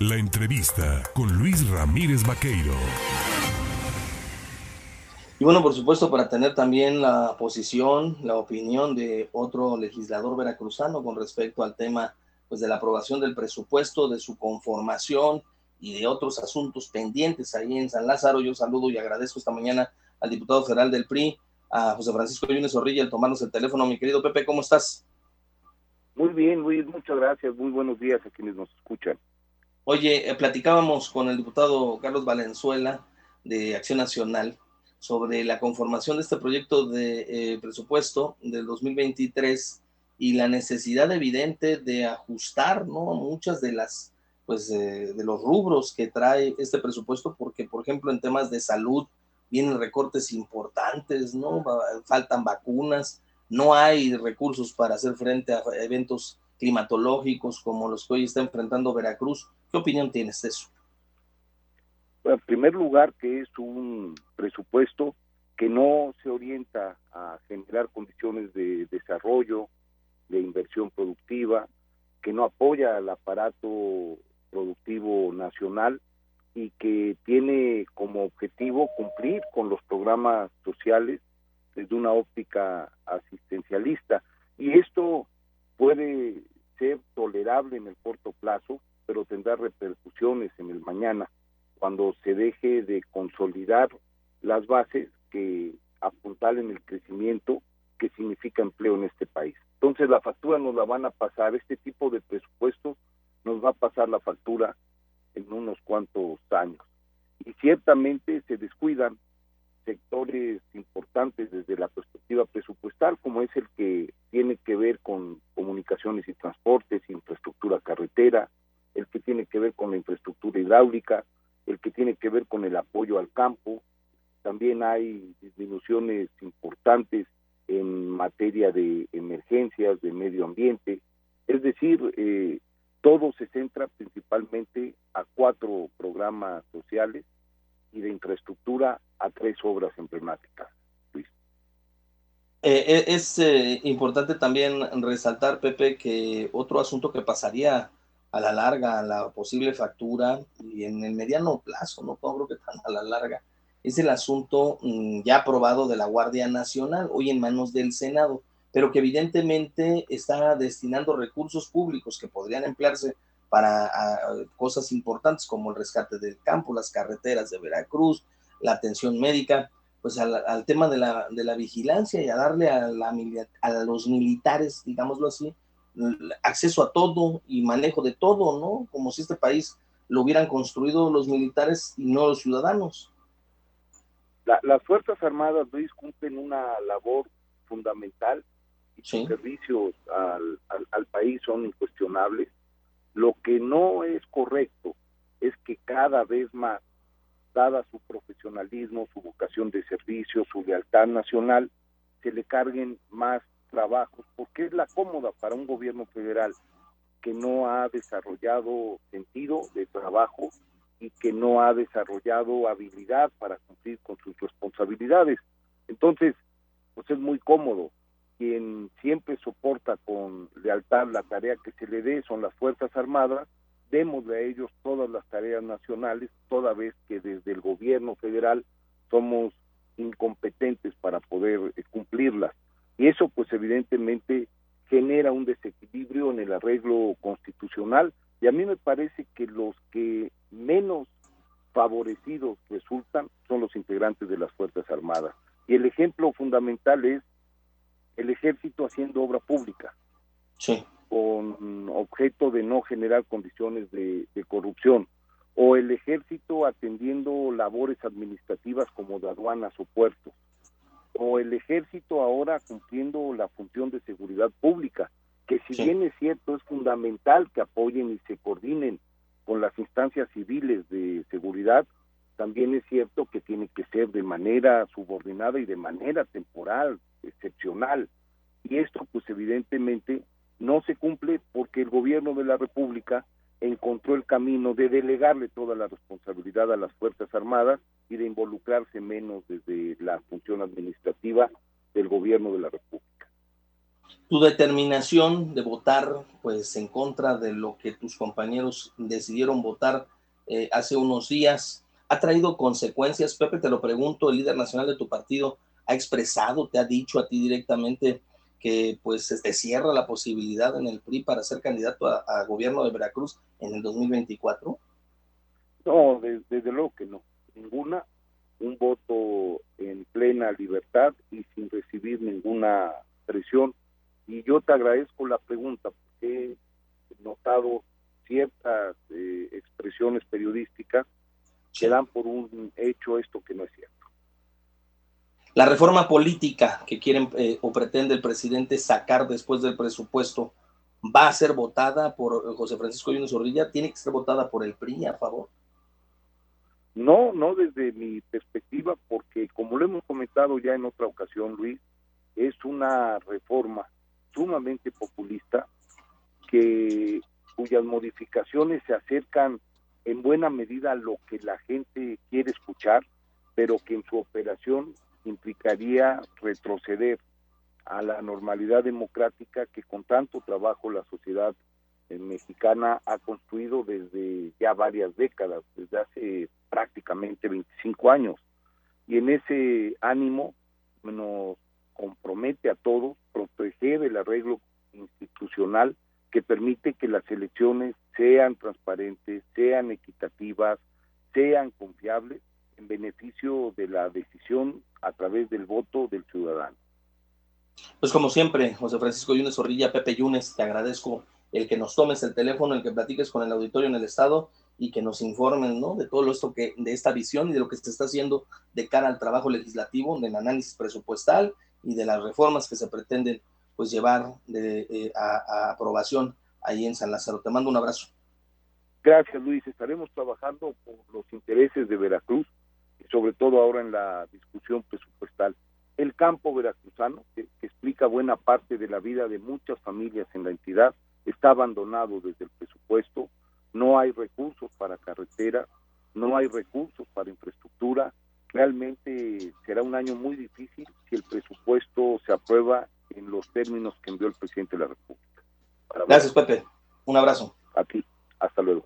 La entrevista con Luis Ramírez Vaqueiro. Y bueno, por supuesto, para tener también la posición, la opinión de otro legislador veracruzano con respecto al tema pues, de la aprobación del presupuesto, de su conformación y de otros asuntos pendientes ahí en San Lázaro. Yo saludo y agradezco esta mañana al diputado federal del PRI, a José Francisco Yunes Zorrilla, el tomarnos el teléfono. Mi querido Pepe, ¿cómo estás? Muy bien, Luis, muchas gracias. Muy buenos días a quienes nos escuchan. Oye, eh, platicábamos con el diputado Carlos Valenzuela de Acción Nacional sobre la conformación de este proyecto de eh, presupuesto del 2023 y la necesidad evidente de ajustar ¿no? muchas de las pues de los rubros que trae este presupuesto porque por ejemplo en temas de salud vienen recortes importantes no faltan vacunas no hay recursos para hacer frente a eventos climatológicos como los que hoy está enfrentando Veracruz qué opinión tienes de eso en primer lugar, que es un presupuesto que no se orienta a generar condiciones de desarrollo, de inversión productiva, que no apoya al aparato productivo nacional y que tiene como objetivo cumplir con los programas sociales desde una óptica asistencialista. Y esto puede ser en el corto plazo, pero tendrá repercusiones en el mañana cuando se deje de consolidar las bases que apuntalen el crecimiento que significa empleo en este país. Entonces la factura nos la van a pasar, este tipo de presupuesto nos va a pasar la factura en unos cuantos años. Y ciertamente se descuidan sectores importantes desde la perspectiva presupuestal, como es el que tiene que ver con comunicaciones y transportes, infraestructura carretera, el que tiene que ver con la infraestructura hidráulica, el que tiene que ver con el apoyo al campo. También hay disminuciones importantes en materia de emergencias, de medio ambiente. Es decir, eh, todo se centra principalmente a cuatro programas sociales y de infraestructura a tres obras emblemáticas. Eh, eh, es importante también resaltar, Pepe, que otro asunto que pasaría a la larga la posible factura y en el mediano plazo, no creo que tan a la larga, es el asunto mm, ya aprobado de la Guardia Nacional, hoy en manos del Senado, pero que evidentemente está destinando recursos públicos que podrían emplearse para cosas importantes como el rescate del campo, las carreteras de Veracruz, la atención médica, pues al, tema de la, de la, vigilancia y a darle a, la, a los militares, digámoslo así, acceso a todo y manejo de todo, ¿no? Como si este país lo hubieran construido los militares y no los ciudadanos. las Fuerzas Armadas, Luis, cumplen una labor fundamental y sus servicios al, al país son incuestionables. Lo que no es correcto es que cada vez más, dada su profesionalismo, su vocación de servicio, su lealtad nacional, se le carguen más trabajos, porque es la cómoda para un gobierno federal que no ha desarrollado sentido de trabajo y que no ha desarrollado habilidad para cumplir con sus responsabilidades. Entonces, pues es muy cómodo. Quien siempre soporta con lealtad la tarea que se le dé son las Fuerzas Armadas, démosle a ellos todas las tareas nacionales, toda vez que desde el gobierno federal somos incompetentes para poder eh, cumplirlas. Y eso pues evidentemente genera un desequilibrio en el arreglo constitucional y a mí me parece que los que menos favorecidos resultan son los integrantes de las Fuerzas Armadas. Y el ejemplo fundamental es el ejército haciendo obra pública, con objeto de no generar condiciones de, de corrupción, o el ejército atendiendo labores administrativas como de aduanas o puertos, o el ejército ahora cumpliendo la función de seguridad pública, que si bien es cierto es fundamental que apoyen y se coordinen con las instancias civiles de seguridad, también es cierto que tiene que ser de manera subordinada y de manera temporal, excepcional. Y esto pues evidentemente no se cumple porque el gobierno de la República encontró el camino de delegarle toda la responsabilidad a las Fuerzas Armadas y de involucrarse menos desde la función administrativa del gobierno de la República. tu determinación de votar pues en contra de lo que tus compañeros decidieron votar eh, hace unos días ha traído consecuencias. Pepe, te lo pregunto, el líder nacional de tu partido ha expresado, te ha dicho a ti directamente que pues se cierra la posibilidad en el PRI para ser candidato a, gobierno de Veracruz en el 2024? No, desde, luego que no. Ninguna. Un voto en plena libertad y sin recibir ninguna presión. Y yo te agradezco la pregunta porque he notado ciertas eh, expresiones periodísticas que dan por un hecho esto que no es cierto. La reforma política que quieren eh, o pretende el presidente sacar después del presupuesto va a ser votada por José Francisco Yunes Zorrilla, tiene que ser votada por el PRI a favor. No, no desde mi perspectiva, porque como lo hemos comentado ya en otra ocasión, Luis, es una reforma sumamente populista que cuyas modificaciones se acercan en buena medida lo que la gente quiere escuchar, pero que en su operación implicaría retroceder a la normalidad democrática que con tanto trabajo la sociedad eh, mexicana ha construido desde ya varias décadas, desde hace prácticamente 25 años. Y en ese ánimo nos compromete a todos proteger el arreglo institucional que permite que las elecciones sean transparentes, sean equitativas, sean confiables en beneficio de la decisión a través del voto del ciudadano. Pues como siempre, José Francisco Yunes Zorrilla, Pepe Yunes, te agradezco el que nos tomes el teléfono, el que platiques con el auditorio en el Estado y que nos informen ¿no? de todo esto que, de esta visión y de lo que se está haciendo de cara al trabajo legislativo, del análisis presupuestal y de las reformas que se pretenden pues llevar de, eh, a aprobación ahí en San Lázaro. Te mando un abrazo. Gracias, Luis. Estaremos trabajando por los intereses de Veracruz y sobre todo ahora en la discusión presupuestal. El campo veracruzano, que, explica buena parte de la vida de muchas familias en la entidad, está abandonado desde el presupuesto. No hay recursos para carretera, no hay recursos para infraestructura. Realmente será un año muy difícil si el presupuesto se aprueba en los términos que envió el presidente de la República. Gracias, Pepe. Un abrazo. A ti. Hasta luego.